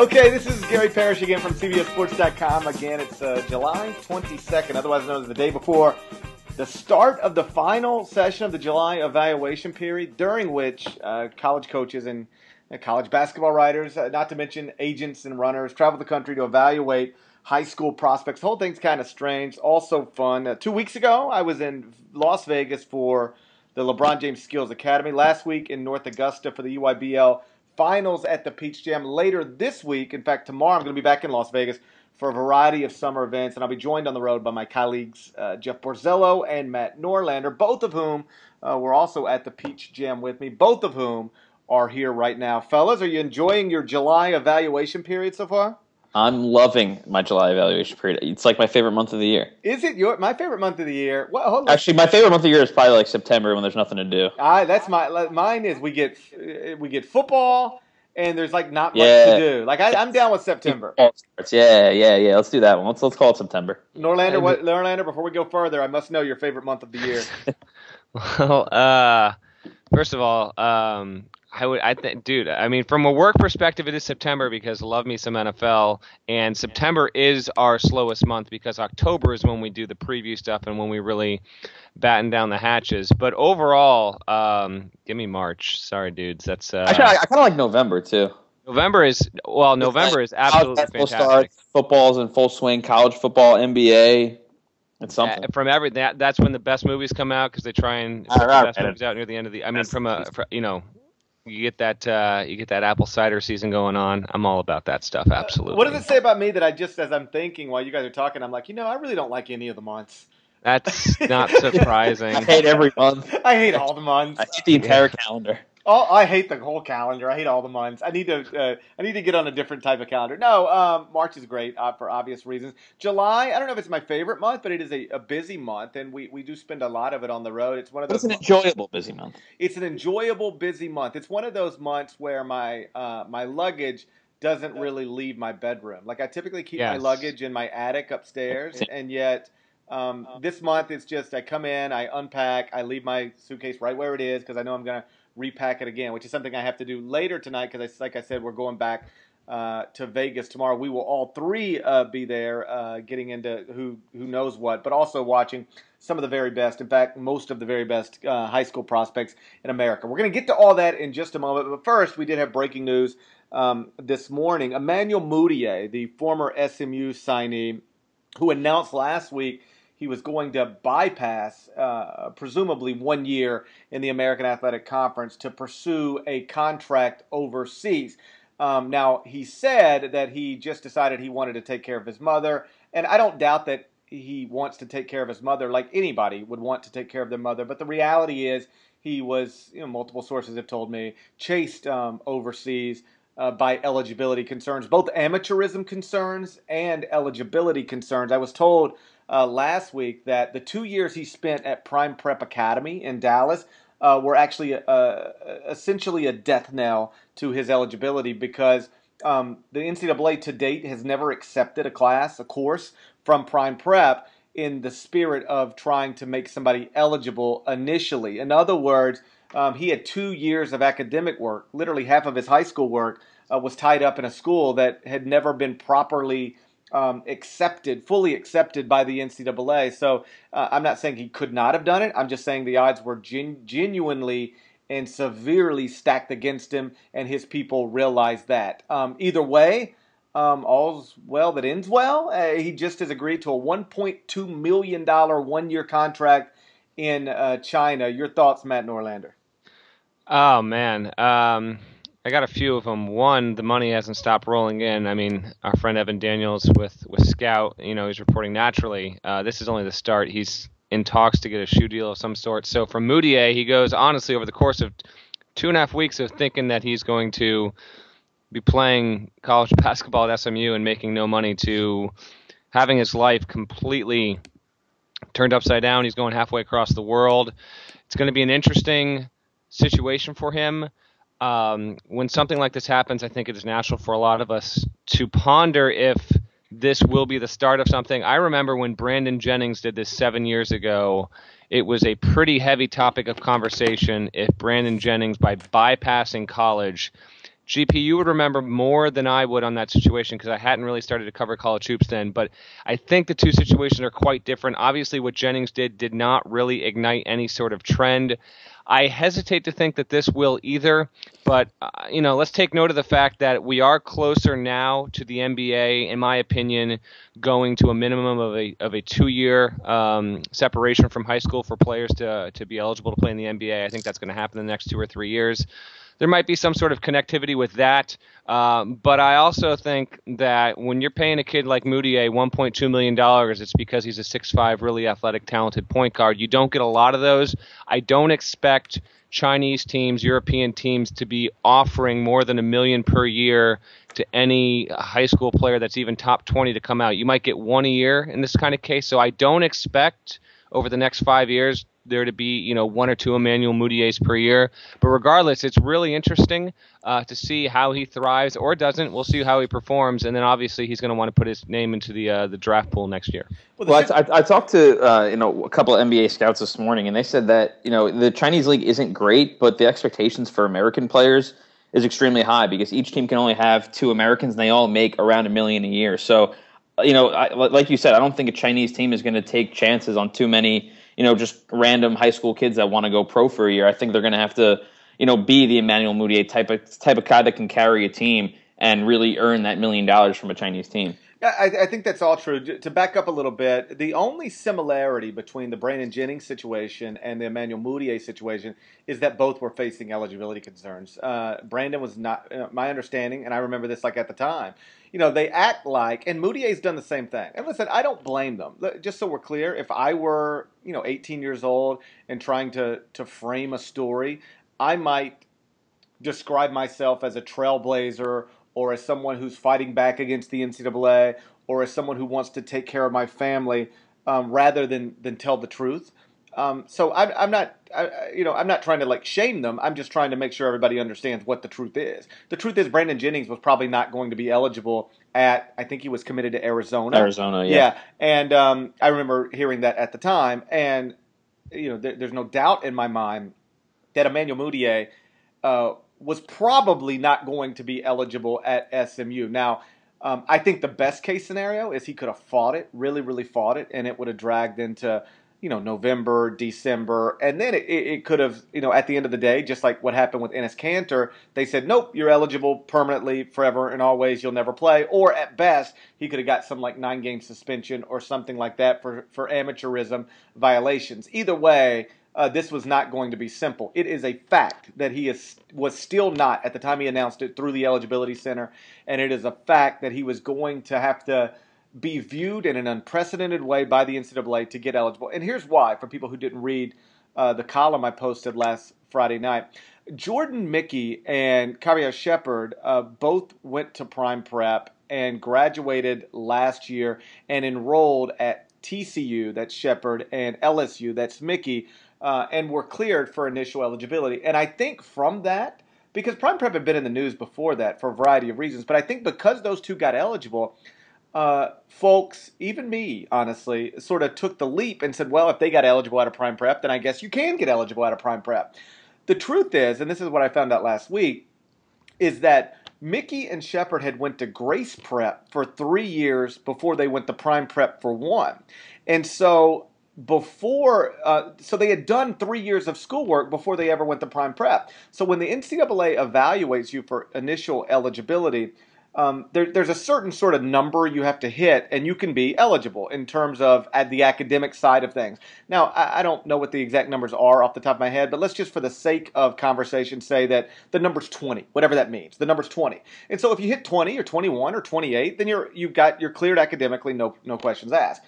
Okay, this is Gary Parrish again from CBSSports.com. Again, it's uh, July 22nd, otherwise known as the day before the start of the final session of the July evaluation period, during which uh, college coaches and uh, college basketball writers, uh, not to mention agents and runners, travel the country to evaluate high school prospects. The whole thing's kind of strange, also fun. Uh, two weeks ago, I was in Las Vegas for the LeBron James Skills Academy. Last week in North Augusta for the EYBL finals at the Peach Jam later this week. In fact, tomorrow I'm going to be back in Las Vegas for a variety of summer events, and I'll be joined on the road by my colleagues uh, Jeff Borzello and Matt Norlander, both of whom uh, were also at the Peach Jam with me, both of whom are here right now. Fellas, are you enjoying your July evaluation period so far? I'm loving my July evaluation period. It's like my favorite month of the year. Is it your my favorite month of the year? Well, actually, my favorite month of the year is probably like September when there's nothing to do. I that's my mine is we get we get football and there's like not much yeah. to do. Like I, am down with September. Yeah, yeah, yeah. Let's do that one. Let's let's call it September. Norlander, what, Norlander. Before we go further, I must know your favorite month of the year. well, uh, first of all, um, I would, I think, dude. I mean, from a work perspective, it is September because love me some NFL, and September is our slowest month because October is when we do the preview stuff and when we really batten down the hatches. But overall, um, give me March. Sorry, dudes. That's uh, actually I, I kind of like November too. November is well. November is absolutely fantastic. Starts, football's in full swing. College football, NBA. It's something. Uh, from every that that's when the best movies come out because they try and put the best movies out near the end of the. I mean, from a for, you know you get that uh, you get that apple cider season going on. I'm all about that stuff. Absolutely. what does it say about me that I just, as I'm thinking while you guys are talking, I'm like, you know, I really don't like any of the months. That's not surprising. I hate every month. I hate all the months. I hate the entire calendar. Oh, I hate the whole calendar. I hate all the months. I need to. Uh, I need to get on a different type of calendar. No, um, March is great uh, for obvious reasons. July, I don't know if it's my favorite month, but it is a, a, busy month, and we, we do spend a lot of it on the road. It's one of those. It's an enjoyable busy month. It's an enjoyable busy month. It's one of those months where my uh, my luggage doesn't really leave my bedroom. Like I typically keep yes. my luggage in my attic upstairs, and yet. Um, this month it's just I come in, I unpack, I leave my suitcase right where it is because I know I'm gonna repack it again, which is something I have to do later tonight because, like I said, we're going back uh, to Vegas tomorrow. We will all three uh, be there, uh, getting into who who knows what, but also watching some of the very best. In fact, most of the very best uh, high school prospects in America. We're going to get to all that in just a moment, but first, we did have breaking news um, this morning. Emmanuel Mudiay, the former SMU signee, who announced last week he was going to bypass, uh, presumably, one year in the American Athletic Conference to pursue a contract overseas. Um, now, he said that he just decided he wanted to take care of his mother, and I don't doubt that he wants to take care of his mother like anybody would want to take care of their mother. But the reality is, he was, you know, multiple sources have told me, chased um, overseas. Uh, by eligibility concerns, both amateurism concerns and eligibility concerns. I was told uh, last week that the two years he spent at Prime Prep Academy in Dallas uh, were actually uh, essentially a death knell to his eligibility because um, the NCAA to date has never accepted a class, a course from Prime Prep in the spirit of trying to make somebody eligible initially. In other words, um, he had two years of academic work, literally half of his high school work uh, was tied up in a school that had never been properly um, accepted, fully accepted by the NCAA. So uh, I'm not saying he could not have done it. I'm just saying the odds were gen- genuinely and severely stacked against him, and his people realized that. Um, either way, um, all's well that ends well. Uh, he just has agreed to a $1.2 million one year contract in uh, China. Your thoughts, Matt Norlander? Oh, man. Um, I got a few of them. One, the money hasn't stopped rolling in. I mean, our friend Evan Daniels with with Scout, you know, he's reporting naturally. Uh, this is only the start. He's in talks to get a shoe deal of some sort. So from Mudiay, he goes honestly over the course of two and a half weeks of thinking that he's going to be playing college basketball at SMU and making no money to having his life completely turned upside down. He's going halfway across the world. It's going to be an interesting situation for him um, when something like this happens, I think it is natural for a lot of us to ponder if this will be the start of something. I remember when Brandon Jennings did this seven years ago, it was a pretty heavy topic of conversation if Brandon Jennings, by bypassing college, GP, you would remember more than I would on that situation because I hadn't really started to cover college hoops then. But I think the two situations are quite different. Obviously, what Jennings did did not really ignite any sort of trend. I hesitate to think that this will either, but uh, you know, let's take note of the fact that we are closer now to the NBA, in my opinion, going to a minimum of a of a two year um, separation from high school for players to to be eligible to play in the NBA. I think that's going to happen in the next two or three years there might be some sort of connectivity with that. Um, but I also think that when you're paying a kid like Mudiay $1.2 million, it's because he's a 6'5, really athletic, talented point guard. You don't get a lot of those. I don't expect Chinese teams, European teams to be offering more than a million per year to any high school player that's even top 20 to come out. You might get one a year in this kind of case. So I don't expect over the next five years there to be you know one or two Emmanuel Mudiay's per year. But regardless, it's really interesting uh, to see how he thrives or doesn't. We'll see how he performs, and then obviously he's going to want to put his name into the uh, the draft pool next year. Well, I, I, I, talked to uh, you know a couple of NBA scouts this morning, and they said that you know the Chinese league isn't great, but the expectations for American players is extremely high because each team can only have two Americans, and they all make around a million a year. So. You know, I, like you said, I don't think a Chinese team is going to take chances on too many you know, just random high school kids that want to go pro for a year. I think they're going to have to, you know, be the Emmanuel Mudiay type of type of guy that can carry a team and really earn that million dollars from a Chinese team. I, I, think that's all true. To back up a little bit, the only similarity between the Brandon Jennings situation and the Emmanuel Mudiay situation is that both were facing eligibility concerns. Uh, Brandon was not, uh, my understanding, and I remember this like at the time, you know, they act like, and Mudiay's done the same thing. And listen, I don't blame them. Just so we're clear, if I were, you know, 18 years old and trying to to frame a story, I might describe myself as a trailblazer or as someone who's fighting back against the NCAA or as someone who wants to take care of my family um, rather than than tell the truth. Um, so I'm, I'm not, I, you know, I'm not trying to like shame them. I'm just trying to make sure everybody understands what the truth is. The truth is, Brandon Jennings was probably not going to be eligible at. I think he was committed to Arizona. Arizona, yeah. Yeah, and um, I remember hearing that at the time, and you know, there, there's no doubt in my mind that Emmanuel Mudiay uh, was probably not going to be eligible at SMU. Now. Um, I think the best case scenario is he could have fought it, really, really fought it, and it would have dragged into you know November, December, and then it, it, could have you know at the end of the day, just like what happened with Enes Kanter, they said nope, you're eligible permanently, forever and always, you'll never play, or at best he could have got some like nine game suspension or something like that for for amateurism violations. Either way. Uh, this was not going to be simple. It is a fact that he is was still not at the time he announced it through the eligibility center, and it is a fact that he was going to have to be viewed in an unprecedented way by the NCAA to get eligible. And here's why for people who didn't read uh, the column I posted last Friday night. Jordan Mickey and Karviar Shepherd uh, both went to Prime Prep and graduated last year and enrolled at TCU, that's Shepherd, and LSU, that's Mickey, uh, and were cleared for initial eligibility. And I think from that, because Prime Prep had been in the news before that for a variety of reasons, but I think because those two got eligible, uh, folks, even me, honestly, sort of took the leap and said, well, if they got eligible out of prime prep, then I guess you can get eligible out of prime prep. The truth is, and this is what I found out last week, is that Mickey and Shepherd had went to Grace Prep for three years before they went to Prime Prep for one, and so before, uh, so they had done three years of schoolwork before they ever went to Prime Prep. So when the NCAA evaluates you for initial eligibility, um, there, there's a certain sort of number you have to hit, and you can be eligible in terms of at the academic side of things. Now, I, I, don't know what the exact numbers are off the top of my head, but let's just, for the sake of conversation, say that the number's 20, whatever that means. The number's 20, and so if you hit 20 or 21 or 28, then you're you've got you're cleared academically, no no questions asked.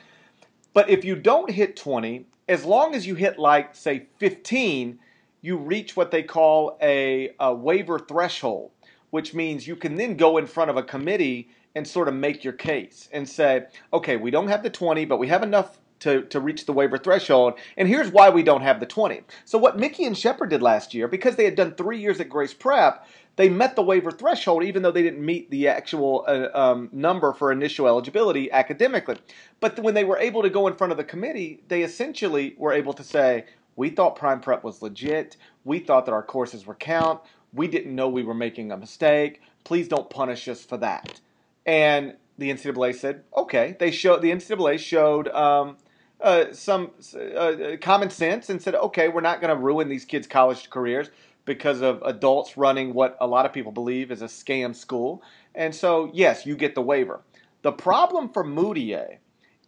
But if you don't hit 20, as long as you hit like say 15, you reach what they call a, a waiver threshold which means you can then go in front of a committee and sort of make your case and say, okay, we don't have the 20, but we have enough to, to reach the waiver threshold. And here's why we don't have the 20. So, what Mickey and Shepherd did last year, because they had done three years at Grace Prep, they met the waiver threshold, even though they didn't meet the actual uh, um, number for initial eligibility academically. But when they were able to go in front of the committee, they essentially were able to say, we thought Prime Prep was legit. We thought that our courses were count we didn't know we were making a mistake. Please don't punish us for that. And the NCAA said, okay. They showed the NCAA showed um, uh, some uh, common sense and said, okay, we're not going to ruin these kids' college careers because of adults running what a lot of people believe is a scam school. And so, yes, you get the waiver. The problem for Mudiay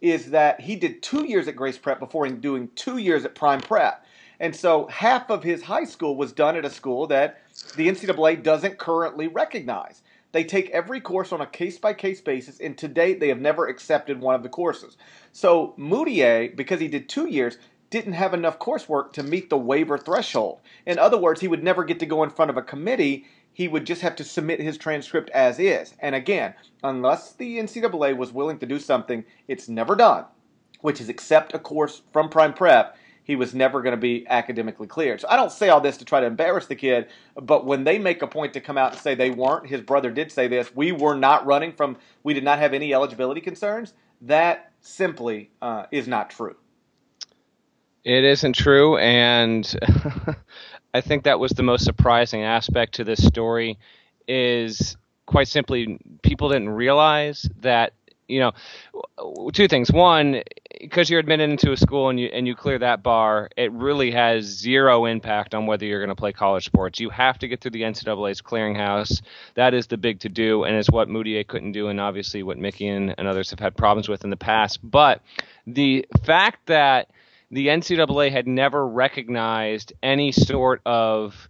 is that he did two years at Grace Prep before doing two years at Prime Prep. And so half of his high school was done at a school that the NCAA doesn't currently recognize. They take every course on a case by case basis, and to date, they have never accepted one of the courses. So Mudiay, because he did two years, didn't have enough coursework to meet the waiver threshold. In other words, he would never get to go in front of a committee. He would just have to submit his transcript as is. And again, unless the NCAA was willing to do something it's never done, which is accept a course from Prime Prep, he was never going to be academically cleared. So I don't say all this to try to embarrass the kid, but when they make a point to come out and say they weren't, his brother did say this, we were not running from, we did not have any eligibility concerns, that simply uh, is not true. It isn't true, and I think that was the most surprising aspect to this story is quite simply people didn't realize that you know, two things. One, because you're admitted into a school and you and you clear that bar, it really has zero impact on whether you're going to play college sports. You have to get through the NCAA's clearinghouse. That is the big to do, and is what Mudiay couldn't do, and obviously what Mickey and, and others have had problems with in the past. But the fact that the NCAA had never recognized any sort of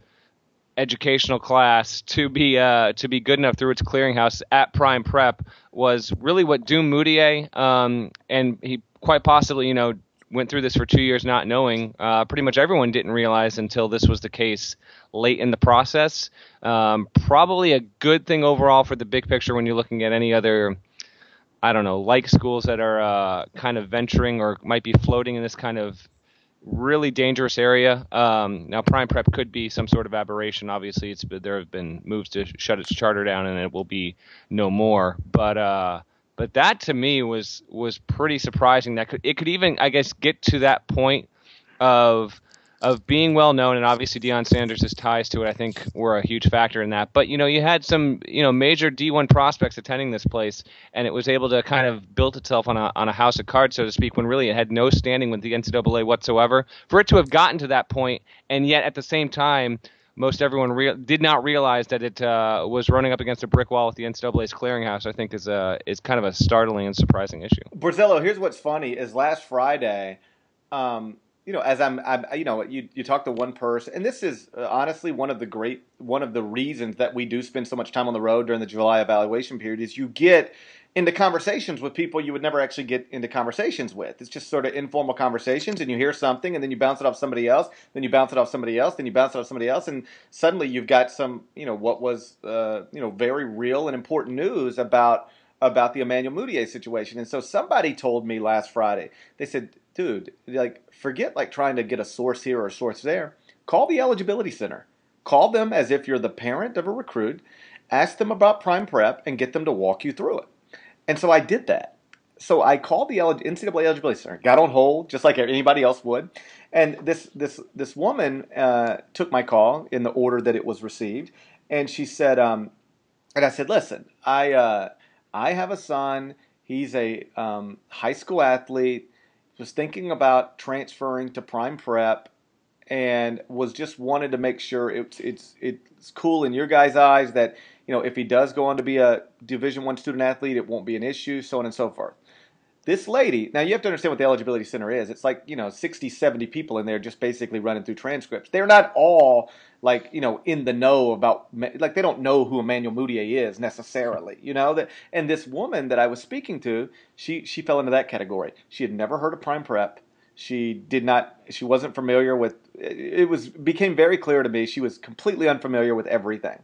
educational class to be uh, to be good enough through its clearinghouse at Prime Prep was really what doomed Mudiay, um, and he quite possibly, you know, went through this for two years not knowing. Uh, pretty much everyone didn't realize until this was the case late in the process. Um, probably a good thing overall for the big picture when you're looking at any other. I don't know, like schools that are uh, kind of venturing or might be floating in this kind of really dangerous area. Um, now, Prime Prep could be some sort of aberration. Obviously, it's there have been moves to shut its charter down, and it will be no more. But uh, but that to me was was pretty surprising. That could, it could even, I guess, get to that point of of being well known, and obviously Deion Sanders' ties to it, I think, were a huge factor in that. But you know, you had some you know major D1 prospects attending this place, and it was able to kind of build itself on a on a house of cards, so to speak, when really it had no standing with the NCAA whatsoever. For it to have gotten to that point, and yet at the same time. Most everyone rea- did not realize that it uh, was running up against a brick wall with the NCAA's clearinghouse. I think is a is kind of a startling and surprising issue. Borzello, here's what's funny: is last Friday, um, you know, as I'm, I'm, you know, you you talk to one person, and this is uh, honestly one of the great, one of the reasons that we do spend so much time on the road during the July evaluation period is you get into conversations with people you would never actually get into conversations with. It's just sort of informal conversations, and you hear something, and then you bounce it off somebody else, then you bounce it off somebody else, then you bounce it off somebody else, and suddenly you've got some, you know, what was, uh, you know, very real and important news about about the Emmanuel Mudiay situation. And so somebody told me last Friday, they said, dude, like forget like trying to get a source here or a source there. Call the eligibility center. Call them as if you're the parent of a recruit. Ask them about Prime Prep and get them to walk you through it. And so I did that. So I called the NCAA eligibility center, got on hold just like anybody else would, and this this this woman uh, took my call in the order that it was received, and she said, um, and I said, listen, I uh, I have a son. He's a um, high school athlete was thinking about transferring to Prime Prep and was just wanted to make sure it's it's it's cool in your guys' eyes that you know if he does go on to be a Division One student athlete, it won't be an issue, so on and so forth. This lady, now you have to understand what the eligibility center is. It's like, you know, 60, 70 people in there just basically running through transcripts. They're not all like, you know, in the know about, like, they don't know who Emmanuel Mudiay is necessarily, you know? that. And this woman that I was speaking to, she, she fell into that category. She had never heard of Prime Prep. She did not, she wasn't familiar with, it was, became very clear to me she was completely unfamiliar with everything.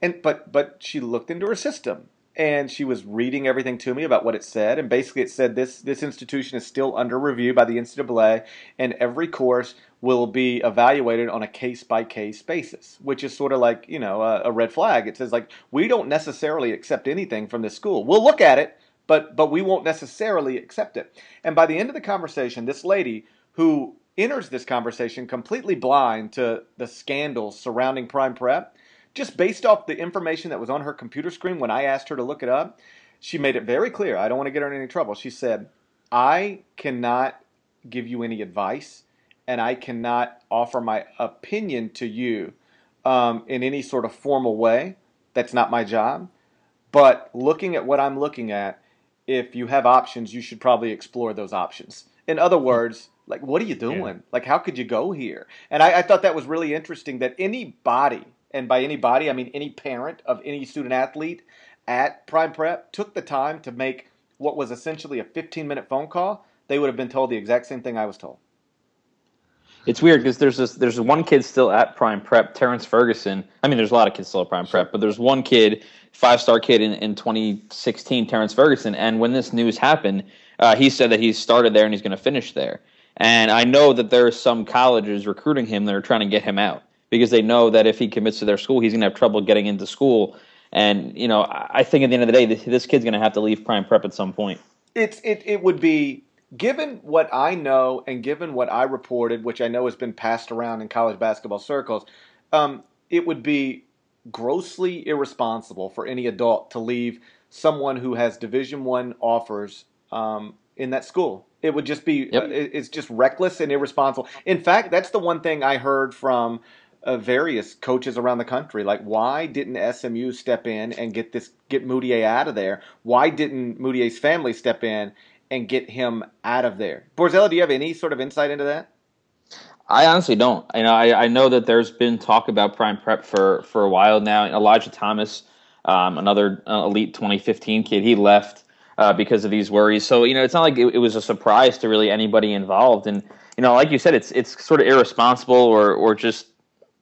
And, but, but she looked into her system and she was reading everything to me about what it said and basically it said this this institution is still under review by the NCAA and every course will be evaluated on a case by case basis which is sort of like you know a, a, red flag. It says like we don't necessarily accept anything from this school. We'll look at it but but we won't necessarily accept it. And by the end of the conversation this lady who enters this conversation completely blind to the scandals surrounding prime prep just based off the information that was on her computer screen when I asked her to look it up, she made it very clear. I don't want to get her in any trouble. She said, I cannot give you any advice and I cannot offer my opinion to you um, in any sort of formal way. That's not my job. But looking at what I'm looking at, if you have options, you should probably explore those options. In other words, like, what are you doing? Yeah. Like, how could you go here? And I, I thought that was really interesting that anybody, and by anybody, I mean any parent of any student athlete at Prime Prep, took the time to make what was essentially a 15 minute phone call, they would have been told the exact same thing I was told. It's weird because there's this there's one kid still at Prime Prep, Terrence Ferguson. I mean, there's a lot of kids still at Prime Prep, but there's one kid, five star kid in, in 2016, Terrence Ferguson. And when this news happened, uh, he said that he started there and he's going to finish there. And I know that there are some colleges recruiting him that are trying to get him out because they know that if he commits to their school, he's going to have trouble getting into school. And you know, I think at the end of the day, this, this kid's going to have to leave Prime Prep at some point. It's it it would be given what I know and given what I reported, which I know has been passed around in college basketball circles, um, it would be grossly irresponsible for any adult to leave someone who has Division One offers um, in that school. It would just be yep. uh, it's just reckless and irresponsible. In fact, that's the one thing I heard from uh, various coaches around the country. Like, why didn't SMU step in and get this get Mudiay out of there? Why didn't Mudiay's family step in and get him out of there? Borzello, do you have any sort of insight into that? I honestly don't. You know, I, I know that there's been talk about prime prep for for a while now. Elijah Thomas, um, another uh, elite 2015 kid, he left uh, because of these worries. So you know, it's not like it, it, was a surprise to really anybody involved. And you know, like you said, it's it's sort of irresponsible or or just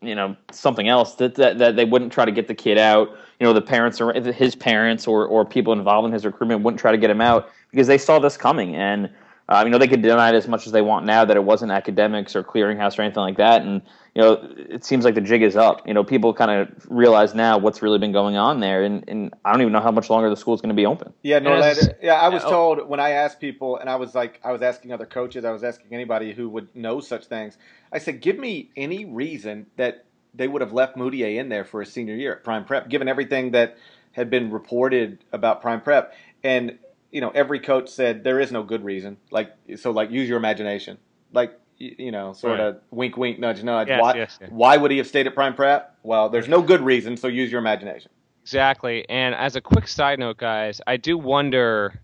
you know something else that, that that they wouldn't try to get the kid out. You know, the parents or his parents or or people involved in his recruitment wouldn't try to get him out because they saw this coming and. Uh, you know, they could deny it as much as they want now that it wasn't academics or clearinghouse or anything like that. And you know, it seems like the jig is up. You know, people kind of realize now what's really been going on there, and, and I don't even know how much longer the school is going to be open. Yeah, no, that, yeah. I was told when I asked people, and I was like, I was asking other coaches, I was asking anybody who would know such things. I said, give me any reason that they would have left Mudiay in there for his senior year at Prime Prep, given everything that had been reported about Prime Prep, and you know, every coach said there is no good reason. Like, so, like, use your imagination. Like, you know, sort right. of wink, wink, nudge, nudge. Yes, why, yes, yes. why would he have stayed at Prime Prep? Well, there's no good reason, so use your imagination. Exactly. And as a quick side note, guys, I do wonder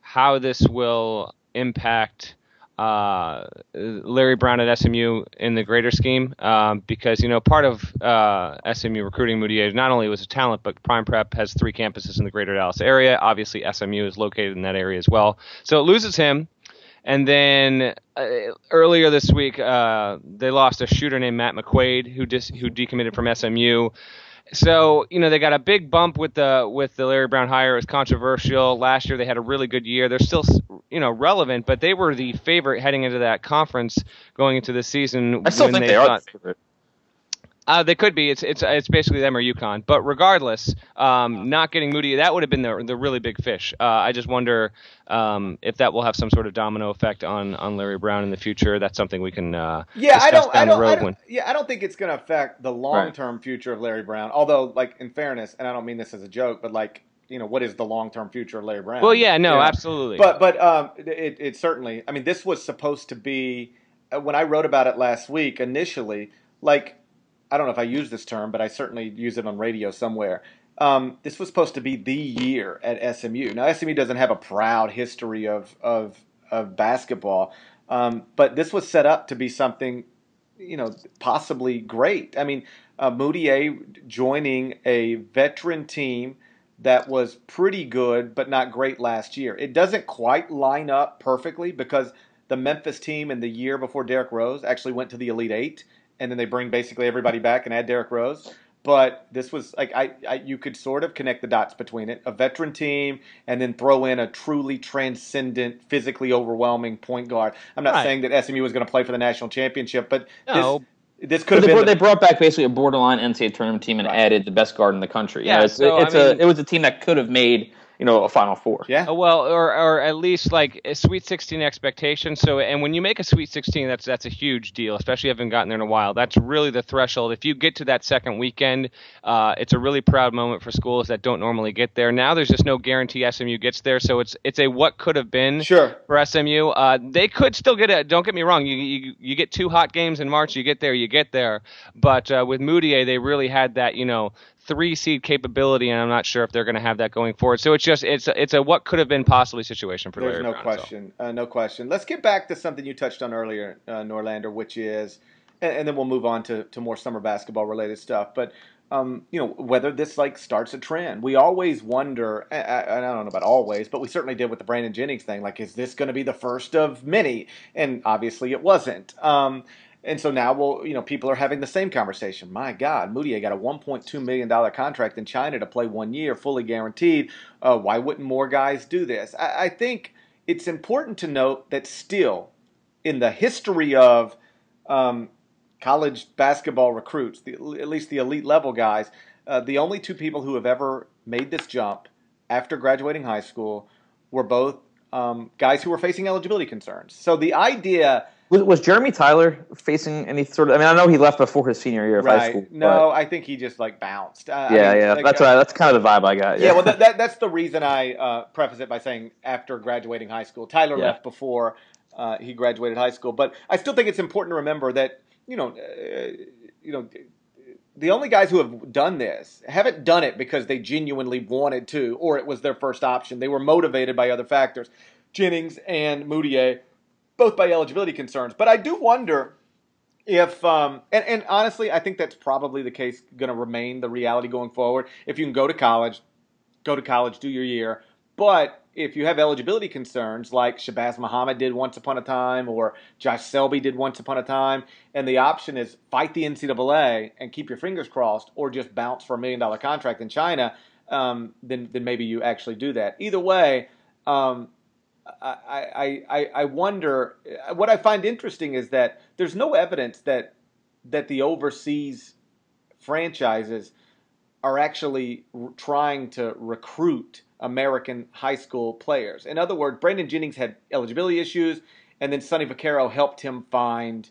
how this will impact uh, Larry Brown at SMU in the greater scheme, um, because you know part of uh, SMU recruiting Mudiay not only was a talent, but Prime Prep has three campuses in the greater Dallas area. Obviously, SMU is located in that area as well, so it loses him. And then uh, earlier this week, uh, they lost a shooter named Matt McQuaid, who dis- who decommitted from SMU. So you know they got a big bump with the with the Larry Brown hire. It was controversial. Last year they had a really good year. They're still you know relevant, but they were the favorite heading into that conference going into the season. I still think they, they are. Uh, they could be. It's it's it's basically them or UConn. But regardless, um, not getting Mudiay would have been the the really big fish. Uh, I just wonder um, if that will have some sort of domino effect on on Larry Brown in the future. That's something we can uh, yeah. I don't. I don't, I don't yeah. I don't think it's going to affect the long term right. future of Larry Brown. Although, like in fairness, and I don't mean this as a joke, but like you know what is the long term future of Larry Brown? Well, yeah, no, absolutely. But but um, it, it certainly. I mean, this was supposed to be uh, when I wrote about it last week initially. Like I don't know if I use this term, but I certainly use it on radio somewhere. Um, this was supposed to be the year at SMU. Now SMU doesn't have a proud history of of, of basketball, um, but this was set up to be something, you know, possibly great. I mean, uh, Mudiay joining a veteran team that was pretty good but not great last year. It doesn't quite line up perfectly because the Memphis team in the year before Derrick Rose actually went to the Elite Eight and then they bring basically everybody back and add Derrick Rose. But this was like I, I, you could sort of connect the dots between it, a veteran team, and then throw in a truly transcendent, physically overwhelming point guard. I'm not right. saying that SMU was going to play for the national championship, but no. this, this could have they, been. Brought, the, they brought back basically a borderline NCAA tournament team and right. added the best guard in the country. Yeah, you know, it's, so, it's mean, a it was a team that could have made you know a Final Four. Yeah. Uh, well, or or at least like a Sweet 16 expectation. So, and when you make a Sweet 16, that's that's a huge deal, especially if you haven't gotten there in a while. That's really the threshold. If you get to that second weekend, uh, it's a really proud moment for schools that don't normally get there. Now there's just no guarantee SMU gets there, so it's it's a what could have been sure. for SMU. Uh, they could still get it. Don't get me wrong. You, you you get two hot games in March, you get there, you get there. But uh, with Mudiay, they really had that you know three seed capability, and I'm not sure if they're going to have that going forward. So it's just it's a, it's a what could have been possibly situation for There's Larry no Brown, question, so. uh, no question. Let's get back to something you touched on earlier, uh, Norlander, which is, and, and, then we'll move on to, to more summer basketball related stuff. But um, you know whether this like starts a trend. We always wonder, and I don't know about always, but we certainly did with the Brandon Jennings thing. Like, is this going to be the first of many? And obviously, it wasn't. Um, and so now, well, you know, people are having the same conversation. My God, Mudiay got a 1.2 million dollar contract in China to play one year, fully guaranteed. Uh, why wouldn't more guys do this? I, I, think it's important to note that still, in the history of um, college basketball recruits, the, at least the elite level guys, uh, the only two people who have ever made this jump after graduating high school were both um, guys who were facing eligibility concerns. So the idea was, was, Jeremy Tyler facing any sort of? I mean, I know he left before his senior year of right. high school. No, I think he just like bounced. Uh, yeah, I mean, yeah, like, that's uh, right. That's kind of the vibe I got. Yeah, yeah well, that, that, that's the reason I uh, preface it by saying after graduating high school, Tyler yeah. left before uh, he graduated high school. But I still think it's important to remember that you know, uh, you know. The only guys who have done this haven't done it because they genuinely wanted to, or it was their first option. They were motivated by other factors. Jennings and Mudiay both by eligibility concerns. But I do wonder if, um, and, and honestly, I think that's probably the case, going to remain the reality going forward. If you can go to college, go to college, do your year. But if you have eligibility concerns, like Shabazz Muhammad did once upon a time, or Josh Selby did once upon a time, and the option is fight the NCAA and keep your fingers crossed, or just bounce for a million dollar contract in China, um, then then maybe you actually do that. Either way, um, I, I, I wonder. What I find interesting is that there's no evidence that that the overseas franchises are actually trying to recruit American high school players. In other words, Brandon Jennings had eligibility issues, and then Sonny Vaccaro helped him find,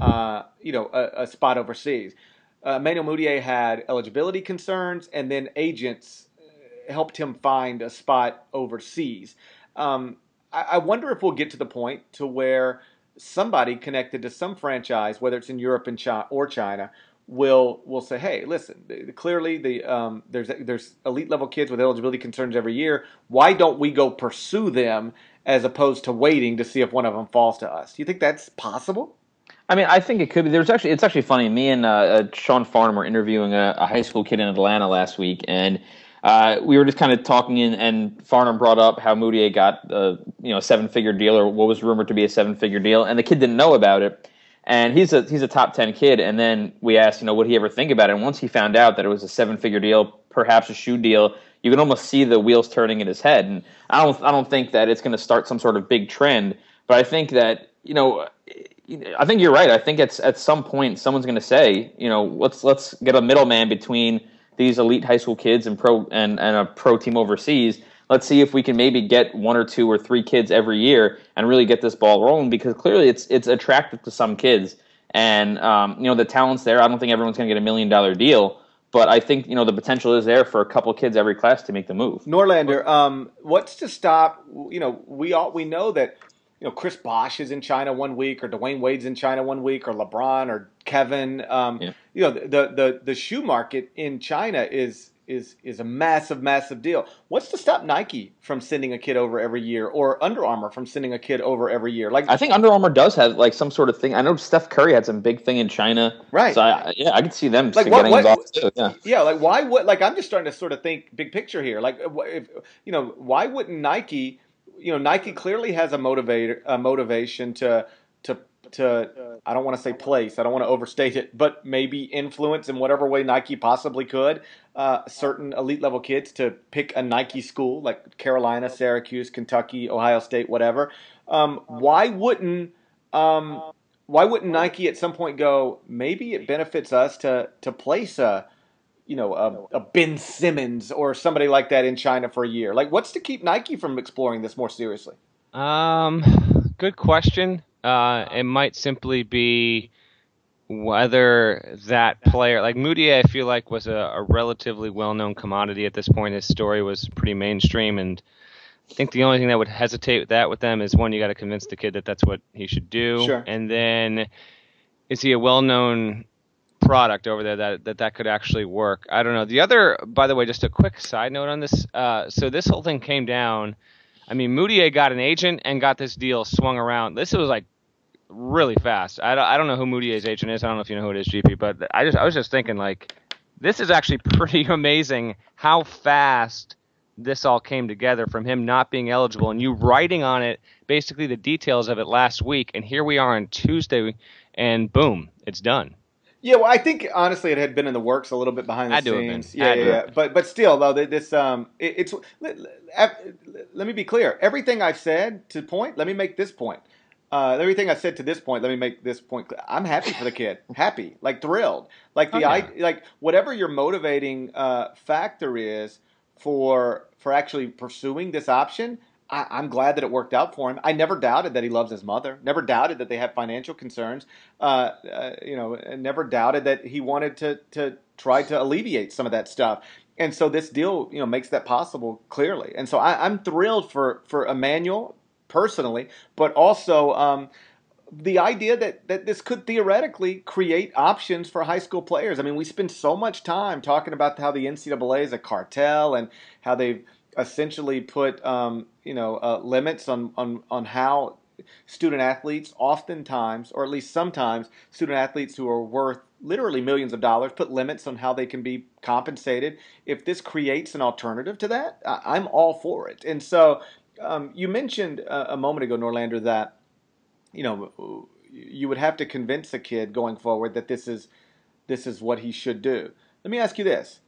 uh, you know, a, a spot overseas. Uh, Manuel Mudiay had eligibility concerns, and then agents uh, helped him find a spot overseas. Um, I wonder if we'll get to the point to where somebody connected to some franchise, whether it's in Europe and China or China, will will say, "Hey, listen, clearly the um, there's there's elite level kids with eligibility concerns every year. Why don't we go pursue them as opposed to waiting to see if one of them falls to us?" Do you think that's possible? I mean, I think it could be. There's actually it's actually funny. Me and uh, uh Sean Farnham were interviewing a, a high school kid in Atlanta last week, and uh, we were just kind of talking, in, and Farnham brought up how Mudiay got a you know seven figure deal, or what was rumored to be a seven figure deal, and the kid didn't know about it. And he's a he's a top ten kid. And then we asked, you know, would he ever think about it? And once he found out that it was a seven figure deal, perhaps a shoe deal, you can almost see the wheels turning in his head. And I don't I don't think that it's going to start some sort of big trend, but I think that you know. I think you're right. I think it's at some point someone's going to say, you know, let's let's get a middleman between these elite high school kids and pro and, and a pro team overseas. Let's see if we can maybe get one or two or three kids every year and really get this ball rolling because clearly it's it's attractive to some kids and um, you know the talent's there. I don't think everyone's going to get a million dollar deal, but I think you know the potential is there for a couple kids every class to make the move. Norlander, um, what's to stop? You know, we all we know that you know Chris Bosh is in China one week, or Dwyane Wade's in China one week, or LeBron or Kevin. Um, yeah. You know, the, the the shoe market in China is is is a massive, massive deal. What's to stop Nike from sending a kid over every year, or Under Armour from sending a kid over every year? Like, I think Under Armour does have like some sort of thing. I know Steph Curry had some big thing in China, right? So I, yeah, I could see them like, getting what, involved too. Yeah, yeah. Like, why would like I'm just starting to sort of think big picture here. Like, if you know, why wouldn't Nike? You know, Nike clearly has a motivator, a motivation to to to I don't want to say place, I don't want to overstate it, but maybe influence in whatever way Nike possibly could uh, certain elite level kids to pick a Nike school like Carolina, Syracuse, Kentucky, Ohio State, whatever. Um, why wouldn't um, why wouldn't Nike at some point go? Maybe it benefits us to to place a you know, a, a, Ben Simmons or somebody like that in China for a year? Like, what's to keep Nike from exploring this more seriously? Um, good question. Uh, it might simply be whether that player, like Mudiay, I feel like was a, a relatively well-known commodity at this point. His story was pretty mainstream, and I think the only thing that would hesitate with that with them is one, you got to convince the kid that that's what he should do, sure. and then is he a well-known product over there that, that that could actually work. I don't know. The other, by the way, just a quick side note on this. Uh, so this whole thing came down. I mean, Mudiay got an agent and got this deal swung around. This was like really fast. I don't, I don't know who Mudiay's agent is. I don't know if you know who it is, GP. But I just I was just thinking like this is actually pretty amazing how fast this all came together from him not being eligible and you writing on it basically the details of it last week and here we are on Tuesday and boom it's done yeah, well, I think honestly it had been in the works a little bit behind the I scenes. Yeah, yeah, yeah. But but still, though, this um, it, it's let, let, me be clear. Everything I've said to point, let me make this point. Uh, everything I said to this point, let me make this point. I'm happy for the kid, happy, like thrilled, like the oh, yeah. I, like whatever your motivating uh, factor is for for actually pursuing this option. I, am glad that it worked out for him. I never doubted that he loves his mother. Never doubted that they have financial concerns. Uh, uh, you know, never doubted that he wanted to to try to alleviate some of that stuff. And so this deal, you know, makes that possible clearly. And so I, am thrilled for for Emmanuel personally, but also. Um, the idea that, that this could theoretically create options for high school players. I mean, we spend so much time talking about how the NCAA is a cartel and how they've essentially put um, you know uh, limits on, on on how student athletes oftentimes or at least sometimes student athletes who are worth literally millions of dollars put limits on how they can be compensated. If this creates an alternative to that i'm all for it. And so um, you mentioned a, a moment ago norlander that you know you would have to convince a kid going forward that this is this is what he should do. Let me ask you this.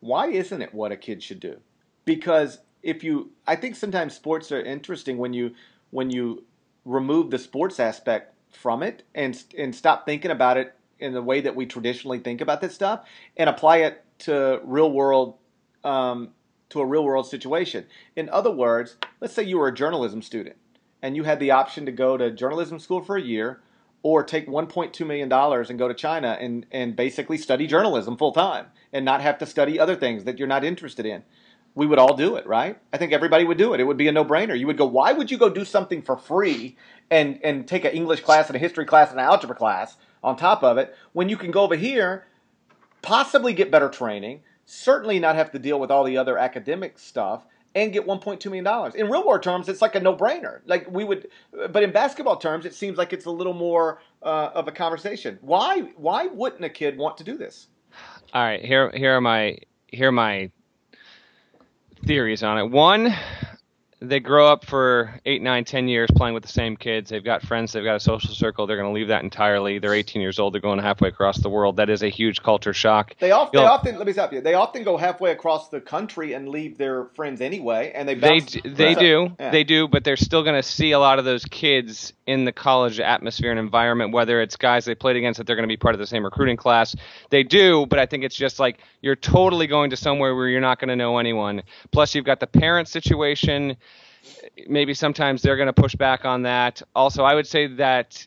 Why isn't it what a kid should do because if you I think sometimes sports are interesting when you when you remove the sports aspect from it and and stop thinking about it in the way that we traditionally think about this stuff and apply it to real world um, to a real world situation. In other words, let's say you were a journalism student and you had the option to go to journalism school for a year or take 1.2 million dollars and go to China and and basically study journalism full time and not have to study other things that you're not interested in we would all do it, right? I think everybody would do it. It would be a no-brainer. You would go, why would you go do something for free and and take an English class and a history class and an algebra class on top of it when you can go over here, possibly get better training, certainly not have to deal with all the other academic stuff and get 1.2 million dollars. In real world terms, it's like a no-brainer. Like we would, but in basketball terms, it seems like it's a little more uh, of a conversation. Why? Why wouldn't a kid want to do this? All right, here here are my here are my theories on it. One, they grow up for eight, nine, ten years playing with the same kids. They've got friends. They've got a social circle. They're going to leave that entirely. They're 18 years old. They're going halfway across the world. That is a huge culture shock. They often, they often let me stop you. They often go halfway across the country and leave their friends anyway, and they bounce, they they do yeah. they do, but they're still going to see a lot of those kids in the college atmosphere and environment. Whether it's guys they played against that they're going to be part of the same recruiting class, they do. But I think it's just like you're totally going to somewhere where you're not going to know anyone. Plus, you've got the parent situation maybe sometimes they're going to push back on that. Also, I would say that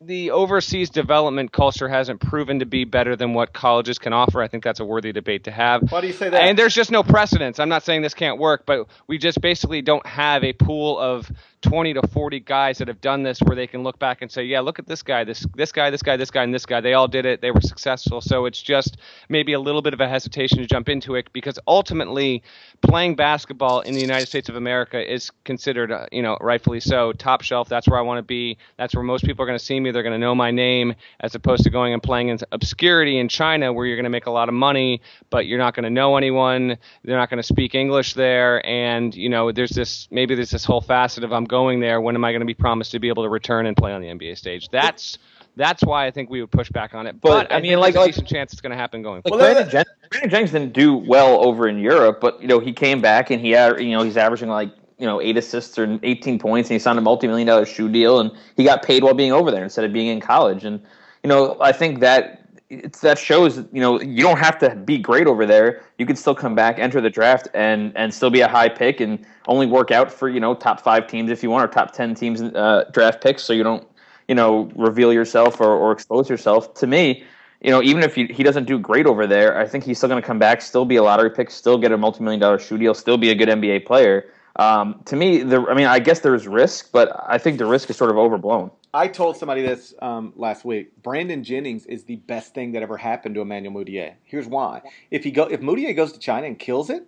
the overseas development culture hasn't proven to be better than what colleges can offer. I think that's a worthy debate to have. Why do you say that? And there's just no precedence. I'm not saying this can't work, but we just basically don't have a pool of 20 to 40 guys that have done this where they can look back and say, yeah, look at this guy, this this guy, this guy, this guy, and this guy. They all did it. They were successful. So it's just maybe a little bit of a hesitation to jump into it because ultimately playing basketball in the United States of America is considered, uh, you know, rightfully so, top shelf. That's where I want to be. That's where most people are going to see me. They're going to know my name as opposed to going and playing in obscurity in China where you're going to make a lot of money, but you're not going to know anyone. They're not going to speak English there. And, you know, there's this, maybe there's this whole facet of I'm going there. When am I going to be promised to be able to return and play on the NBA stage? That's that's why I think we would push back on it. But, but I, I, mean, like, a decent chance it's going to happen going. Like forward. Brandon, Jen- Brandon Jennings didn't do well over in Europe, but you know he came back and he had you know he's averaging like you know eight assists or 18 points, and he signed a multi-million dollar shoe deal, and he got paid while being over there instead of being in college. And you know I think that it's that shows you know you don't have to be great over there. You can still come back, enter the draft, and and still be a high pick, and only work out for you know top five teams if you want, or top ten teams uh, draft picks, so you don't you know reveal yourself or, or expose yourself. To me, you know, even if he, he doesn't do great over there, I think he's still going to come back, still be a lottery pick, still get a multi million dollar shoe deal, still be a good NBA player. Um, to me, the, I mean, I guess there's risk, but I think the risk is sort of overblown. I told somebody this um, last week. Brandon Jennings is the best thing that ever happened to Emmanuel Mudiay. Here's why: if he go, if Mudiay goes to China and kills it,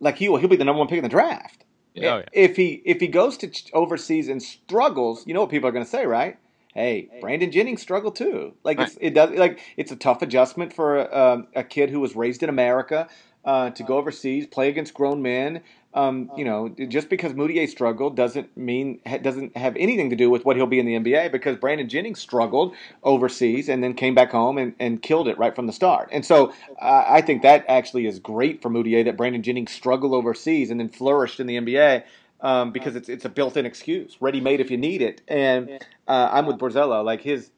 like he will, he'll be the number one pick in the draft. Oh, yeah. If he if he goes to overseas and struggles, you know what people are going to say, right? Hey, Brandon Jennings struggled too. Like right. it does. Like it's a tough adjustment for a, um, a kid who was raised in America uh, to go overseas, play against grown men, um, you know, just because Mudiay struggled doesn't mean doesn't have anything to do with what he'll be in the NBA. Because Brandon Jennings struggled overseas and then came back home and, and killed it right from the start. And so uh, I think that actually is great for Mudiay that Brandon Jennings struggled overseas and then flourished in the NBA. Um, because it's it's a built-in excuse, ready-made if you need it. And uh, I'm with Borzello. Like his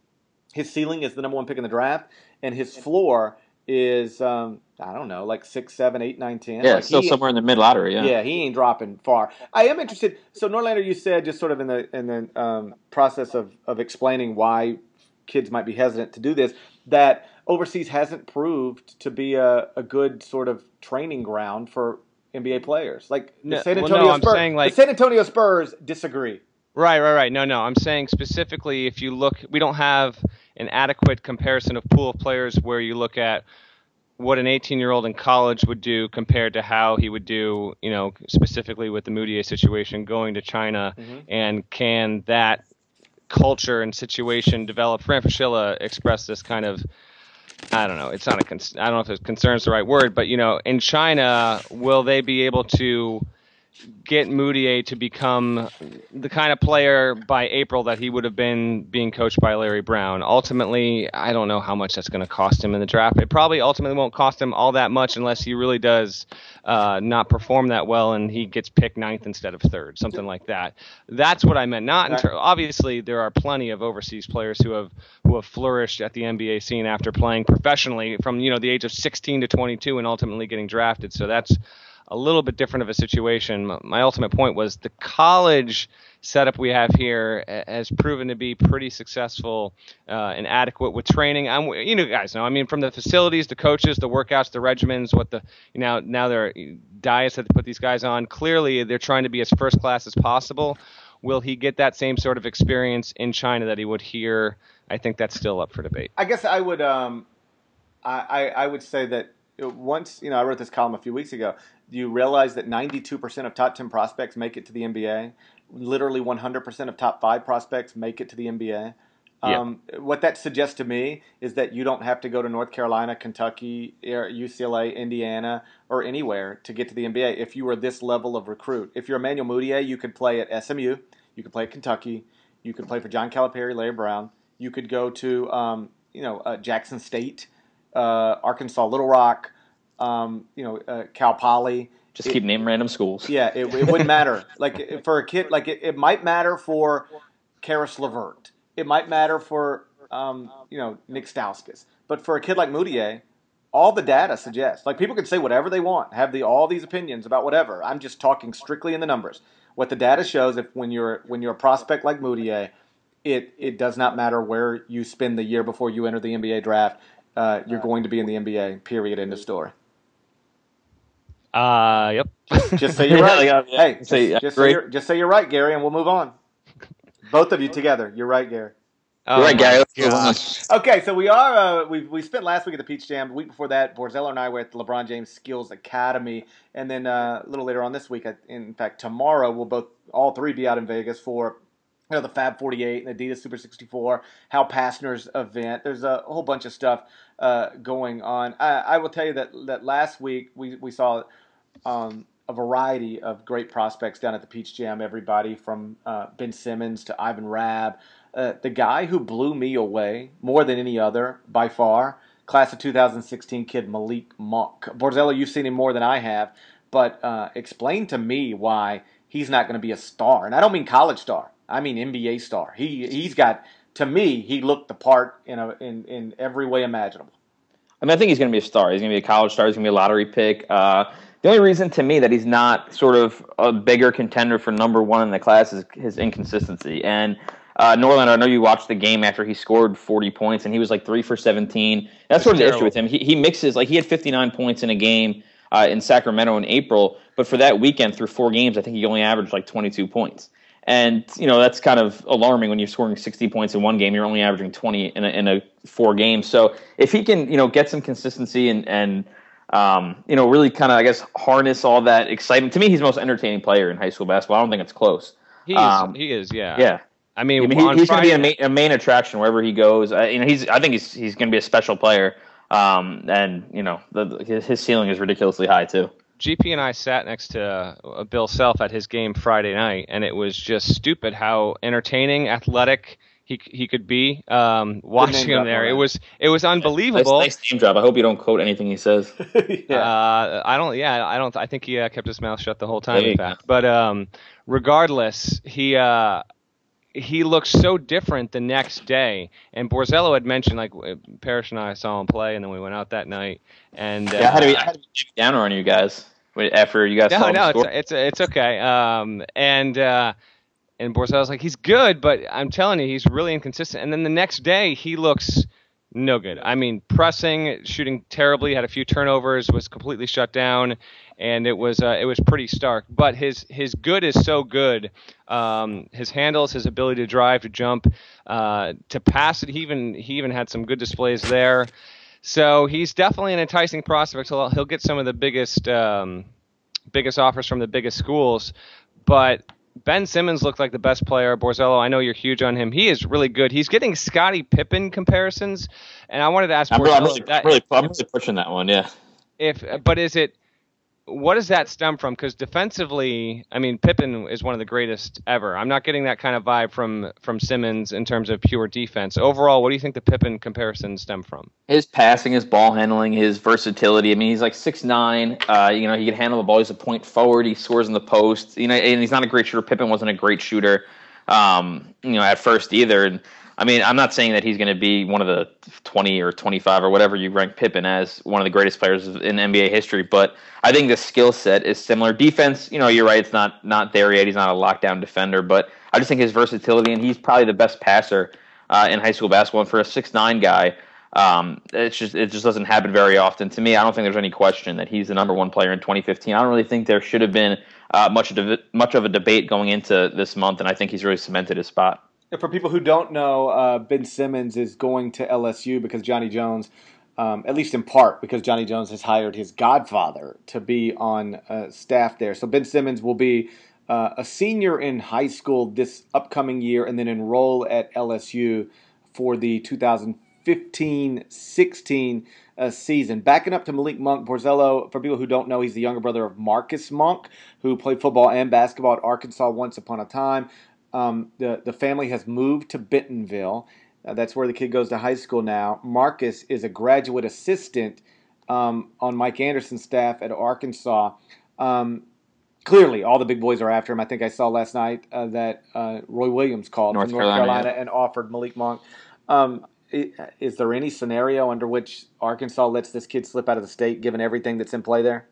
his ceiling is the number one pick in the draft, and his floor is um, I don't know, like six, seven, eight, nine, ten. Yeah, like still somewhere in the mid lottery. Yeah, yeah, he ain't dropping far. I am interested. So Norlander, you said just sort of in the in the um, process of of explaining why kids might be hesitant to do this that overseas hasn't proved to be a, a good sort of training ground for NBA players. Like the no, San Antonio well, no, Spurs, saying like, the San Antonio Spurs disagree. Right, right, right. No, no. I'm saying specifically if you look, we don't have an adequate comparison of pool of players where you look at what an 18 year old in college would do compared to how he would do, you know, specifically with the Mudiay situation going to China, mm-hmm. and can that culture and situation develop? Fran Fraschilla expressed this kind of, I don't know, it's not a, con- I don't know if concern is the right word, but you know, in China, will they be able to get Mudiay to become the kind of player by April that he would have been being coached by Larry Brown. Ultimately, I don't know how much that's going to cost him in the draft. It probably ultimately won't cost him all that much unless he really does uh, not perform that well and he gets picked ninth instead of third, something like that. That's what I meant. Not ter- obviously there are plenty of overseas players who have who have flourished at the NBA scene after playing professionally from you know the age of 16 to 22 and ultimately getting drafted. So that's a little bit different of a situation. My ultimate point was the college setup we have here has proven to be pretty successful uh, and adequate with training. I'm, you know, guys know. I mean, from the facilities, the coaches, the workouts, the regimens, what the you know now their diets that they put these guys on. Clearly, they're trying to be as first class as possible. Will he get that same sort of experience in China that he would here? I think that's still up for debate. I guess I would, um, I, I would say that once you know, I wrote this column a few weeks ago you realize that 92% of top 10 prospects make it to the NBA? Literally 100% of top five prospects make it to the NBA. Um, What that suggests to me is that you don't have to go to North Carolina, Kentucky, UCLA, Indiana, or anywhere to get to the NBA if you are this level of recruit. If you're Emmanuel Mudiay, you could play at SMU, you could play at Kentucky, you could play for John Calipari, Larry Brown, you could go to um, you know uh, Jackson State, uh, Arkansas Little Rock um, you know, uh, Cal Poly. Just it, keep naming random schools. Yeah, it, it wouldn't matter. Like for a kid, like it, it might matter for Caris LeVert. It might matter for um, you know Nick Stauskas. But for a kid like Mudiay, all the data suggests like people can say whatever they want, have the all these opinions about whatever. I'm just talking strictly in the numbers. What the data shows, if when you're when you're a prospect like Mudiay, it it does not matter where you spend the year before you enter the NBA draft. Uh, you're going to be in the NBA. Period. End of story. Uh, yep. just say you're right. yeah, yeah. Hey, just, say, just, say you're, just say you're right, Gary, and we'll move on. Both of you together. You're right, Gary. Oh, you're right, Gary. Okay, so we are. Uh, we we spent last week at the Peach Jam. The week before that, Borzello and I were at the LeBron James Skills Academy, and then uh, a little later on this week, in fact, tomorrow, we'll both all three be out in Vegas for you know, the Fab 48 and Adidas Super 64, Hal Pastner's event. There's a whole bunch of stuff uh, going on. I, I, will tell you that that last week we we saw um, a variety of great prospects down at the Peach Jam. Everybody from uh, Ben Simmons to Ivan Rabb. Uh, the guy who blew me away more than any other by far, class of 2016 kid Malik Monk. Borzello, you've seen him more than I have, but uh, explain to me why he's not going to be a star. And I don't mean college star. I mean NBA star. He he's got to me, he looked the part in a, in in every way imaginable. I mean, I think he's going to be a star. He's going to be a college star. He's going to be a lottery pick. Uh, the only reason to me that he's not sort of a bigger contender for number one in the class is his inconsistency. And uh, Norland, I know you watched the game after he scored 40 points, and he was like three for 17. That's sort of the issue with him. He, he mixes like he had 59 points in a game uh, in Sacramento in April, but for that weekend through four games, I think he only averaged like 22 points. And you know that's kind of alarming when you're scoring 60 points in one game. You're only averaging 20 in a, in a four games. So if he can, you know, get some consistency and and um, you know really kind of I guess harness all that excitement. To me, he's the most entertaining player in high school basketball. I don't think it's close. He is. Um, he is. Yeah. Yeah. I mean, I mean he, he's going to be a main, a main, attraction wherever he goes. Uh, you know, he's. I think he's he's going to be a special player. Um, and you know, the, his, his ceiling is ridiculously high too. GP and I sat next to uh, Bill Self at his game Friday night, and it was just stupid how entertaining, athletic he he could be. Um, watching him there, it was it was unbelievable. Nice, nice name drop. I hope you don't quote anything he says. yeah. Uh, I don't. Yeah, I don't. I think he uh, kept his mouth shut the whole time. In fact, but um, regardless, he. Uh, he looks so different the next day. And Borzello had mentioned, like Parrish and I saw him play, and then we went out that night. And yeah, uh, how do we, how do we down on you guys? after you guys. No, no, it's, it's it's okay. Um, and uh, and Borzello's like he's good, but I'm telling you, he's really inconsistent. And then the next day, he looks no good. I mean, pressing, shooting terribly, had a few turnovers, was completely shut down, and it was uh, it was pretty stark. But his his good is so good. Um, his handles, his ability to drive, to jump, uh, to pass it. He even he even had some good displays there. So he's definitely an enticing prospect. He'll, he'll get some of the biggest um, biggest offers from the biggest schools, but Ben Simmons looked like the best player. Borzello, I know you're huge on him. He is really good. He's getting Scottie Pippen comparisons, and I wanted to ask. I'm, Borzello, I'm really, that, really, I'm really pushing that one. Yeah. If but is it what does that stem from? Because defensively, I mean, Pippen is one of the greatest ever. I'm not getting that kind of vibe from from Simmons in terms of pure defense. Overall, what do you think the Pippen comparison stem from? His passing, his ball handling, his versatility. I mean, he's like six nine. Uh, you know, he can handle the ball. He's a point forward. He scores in the post. You know, and he's not a great shooter. Pippen wasn't a great shooter. Um, you know, at first either. And I mean, I'm not saying that he's going to be one of the 20 or 25 or whatever you rank Pippen as one of the greatest players in NBA history, but I think the skill set is similar. Defense, you know, you're right, it's not not there yet. He's not a lockdown defender, but I just think his versatility and he's probably the best passer uh, in high school basketball. And for a six nine guy, um, it's just it just doesn't happen very often. To me, I don't think there's any question that he's the number one player in 2015. I don't really think there should have been uh, much of much of a debate going into this month, and I think he's really cemented his spot for people who don't know, uh, Ben Simmons is going to LSU because Johnny Jones, um, at least in part, because Johnny Jones has hired his godfather to be on uh, staff there. So Ben Simmons will be uh, a senior in high school this upcoming year and then enroll at LSU for the 2015 16 uh, season. Backing up to Malik Monk, Borzello, for people who don't know, he's the younger brother of Marcus Monk, who played football and basketball at Arkansas once upon a time. Um, the the family has moved to Bentonville. Uh, that's where the kid goes to high school now. Marcus is a graduate assistant um, on Mike Anderson's staff at Arkansas. Um, clearly, all the big boys are after him. I think I saw last night uh, that uh, Roy Williams called North from North Carolina, Carolina yeah. and offered Malik Monk. Um, is there any scenario under which Arkansas lets this kid slip out of the state, given everything that's in play there?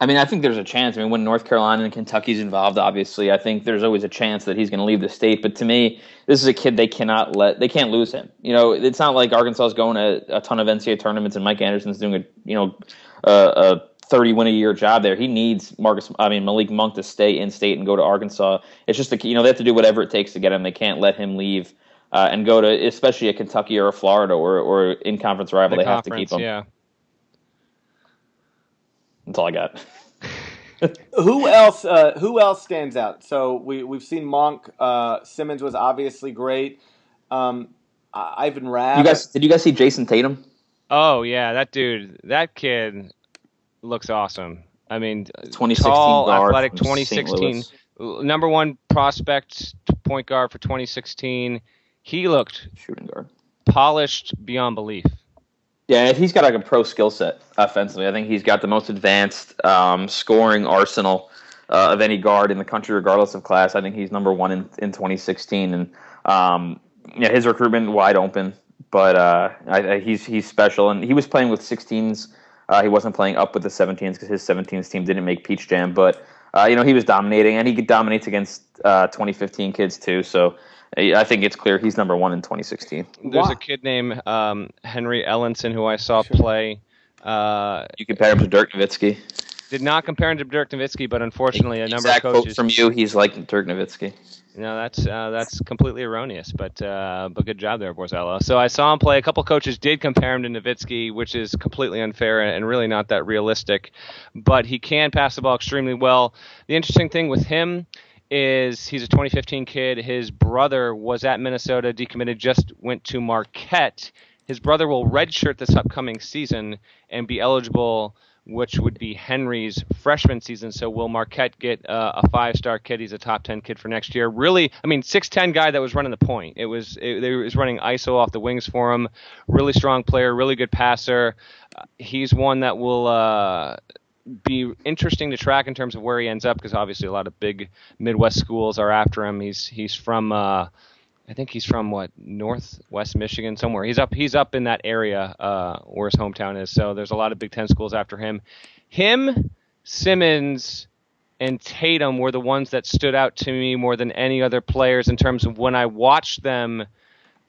I mean, I think there's a chance. I mean, when North Carolina and Kentucky's involved, obviously, I think there's always a chance that he's going to leave the state. But to me, this is a kid they cannot let, they can't lose him. You know, it's not like Arkansas is going to a ton of NCAA tournaments and Mike Anderson's doing a, you know, a, a 30 win a year job there. He needs Marcus, I mean, Malik Monk to stay in state and go to Arkansas. It's just, a, you know, they have to do whatever it takes to get him. They can't let him leave. Uh, and go to especially a Kentucky or a Florida or or in conference rival. The they have to keep him. Yeah. That's all I got. who else? Uh, who else stands out? So we we've seen Monk. Uh, Simmons was obviously great. Um, Ivan Rabb. You guys, did you guys see Jayson Tatum? Oh yeah, that dude, that kid looks awesome. I mean, 2016 tall, athletic, 2016, number one prospect point guard for 2016. He looked shooting guard, polished beyond belief. Yeah, he's got like a pro skill set offensively. I think he's got the most advanced um, scoring arsenal uh, of any guard in the country, regardless of class. I think he's number one in, in 2016. And um, yeah, his recruitment wide open, but uh, I, I, he's he's special, and he was playing with 16s. Uh, he wasn't playing up with the 17s because his 17s team didn't make Peach Jam, but uh, you know he was dominating, and he dominates against uh, 2015 kids too. So I think it's clear he's number one in 2016. There's wow. a kid named um, Henry Ellenson who I saw sure. play. Uh, you compare him to Dirk Nowitzki. Did not compare him to Dirk Nowitzki, but unfortunately, a number exact of coaches Quote from you, he's like Dirk Nowitzki. No, that's uh, that's completely erroneous, but uh, but good job there, Borzello. So I saw him play. A couple coaches did compare him to Nowitzki, which is completely unfair and really not that realistic. But he can pass the ball extremely well. The interesting thing with him is he's a 2015 kid. His brother was at Minnesota, decommitted, just went to Marquette. His brother will redshirt this upcoming season and be eligible which would be Henry's freshman season. So will Marquette get uh, a five-star kid? He's a top ten kid for next year. Really, I mean, six ten guy that was running the point. It was it, they was running ISO off the wings for him. Really strong player, really good passer. Uh, he's one that will. Uh, be interesting to track in terms of where he ends up because obviously a lot of big Midwest schools are after him. He's he's from uh, I think he's from what northwest Michigan somewhere. He's up he's up in that area uh, where his hometown is. So there's a lot of Big Ten schools after him. Him, Simmons, and Tatum were the ones that stood out to me more than any other players in terms of when I watched them.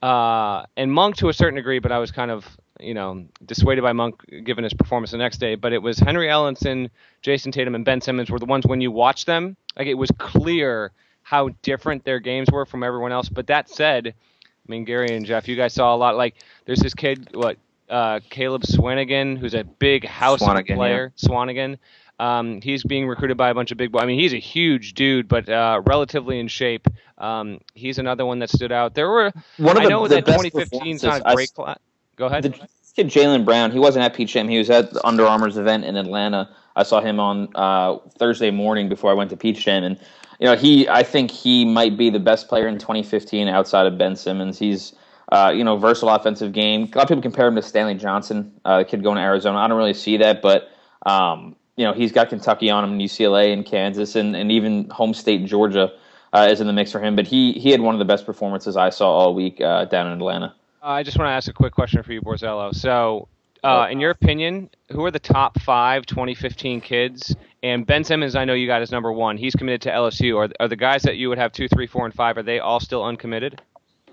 Uh, and Monk to a certain degree, but I was kind of you know dissuaded by Monk given his performance the next day. But it was Henry Ellenson, Jayson Tatum, and Ben Simmons were the ones when you watch them, like it was clear how different their games were from everyone else. But that said, I mean, Gary and Jeff, you guys saw a lot. Like, there's this kid, what, uh, Caleb Swanigan, who's a big house Swanigan, player. Yeah. Swanigan. Um, he's being recruited by a bunch of big boys. I mean, he's a huge dude, but uh, relatively in shape. Um, he's another one that stood out. There were. One of the, I know the that 2015 is not a great class. Go ahead. The kid Jaylen Brown. He wasn't at Peach Jam. He was at the Under Armour's event in Atlanta. I saw him on uh, Thursday morning before I went to Peach Jam, and you know, he I think he might be the best player in 2015 outside of Ben Simmons. He's uh, you know, versatile offensive game. A lot of people compare him to Stanley Johnson, uh, the kid going to Arizona. I don't really see that, but um, you know, he's got Kentucky on him, and UCLA and Kansas, and, and even home state Georgia uh, is in the mix for him. But he he had one of the best performances I saw all week uh, down in Atlanta. I just want to ask a quick question for you, Borzello. So uh, in your opinion, who are the top five 2015 kids? And Ben Simmons, I know you got as number one. He's committed to LSU. Are, are the guys that you would have two, three, four, and five? Are they all still uncommitted?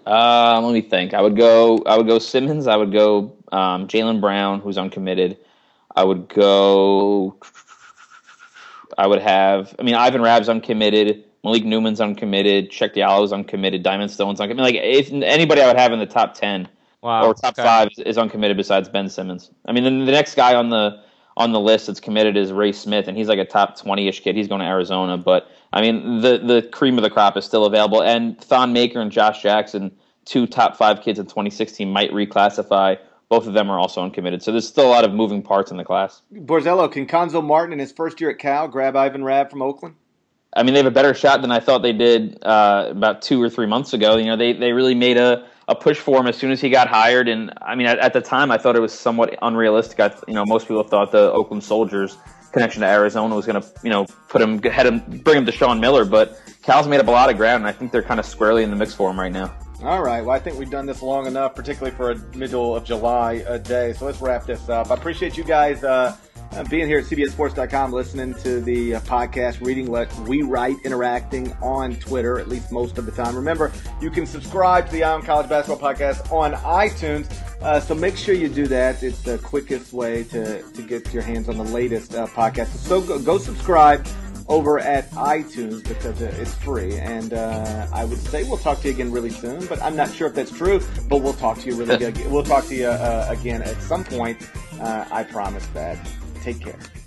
Uh, let me think. I would go. I would go Simmons. I would go um, Jaylen Brown, who's uncommitted. I would go. I would have. I mean, Ivan Rabb's uncommitted. Malik Newman's uncommitted. Cheick Diallo's uncommitted. Diamond Stone's uncommitted. Like if anybody I would have in the top ten Wow. Or top okay. five is uncommitted besides Ben Simmons. I mean, the, the next guy on the on the list that's committed is Ray Smith, and he's like a top twenty ish kid. He's going to Arizona, but I mean, the the cream of the crop is still available. And Thon Maker and Josh Jackson, two top five kids in 2016, might reclassify. Both of them are also uncommitted. So there's still a lot of moving parts in the class. Borzello, can Cuonzo Martin in his first year at Cal grab Ivan Rabb from Oakland? I mean, they have a better shot than I thought they did uh, about two or three months ago. You know, they they really made a a push for him as soon as he got hired. And I mean, at, at the time, I thought it was somewhat unrealistic. I, you know, most people thought the Oakland Soldiers connection to Arizona was going to, you know, put him, head him, bring him to Sean Miller. But Cal's made up a lot of ground, and I think they're kind of squarely in the mix for him right now. All right. Well, I think we've done this long enough, particularly for a middle of July a day. So let's wrap this up. I appreciate you guys. Uh, uh, being here at CBSSports.com, listening to the uh, podcast, reading what we write, interacting on Twitter at least most of the time. Remember, you can subscribe to the Eye College Basketball Podcast on iTunes. Uh, so make sure you do that. It's the quickest way to, to get your hands on the latest uh, podcast. So go, go, subscribe over at iTunes because it's free. And uh, I would say we'll talk to you again really soon, but I'm not sure if that's true. But we'll talk to you really. we'll talk to you uh, again at some point. I promise that. Take care.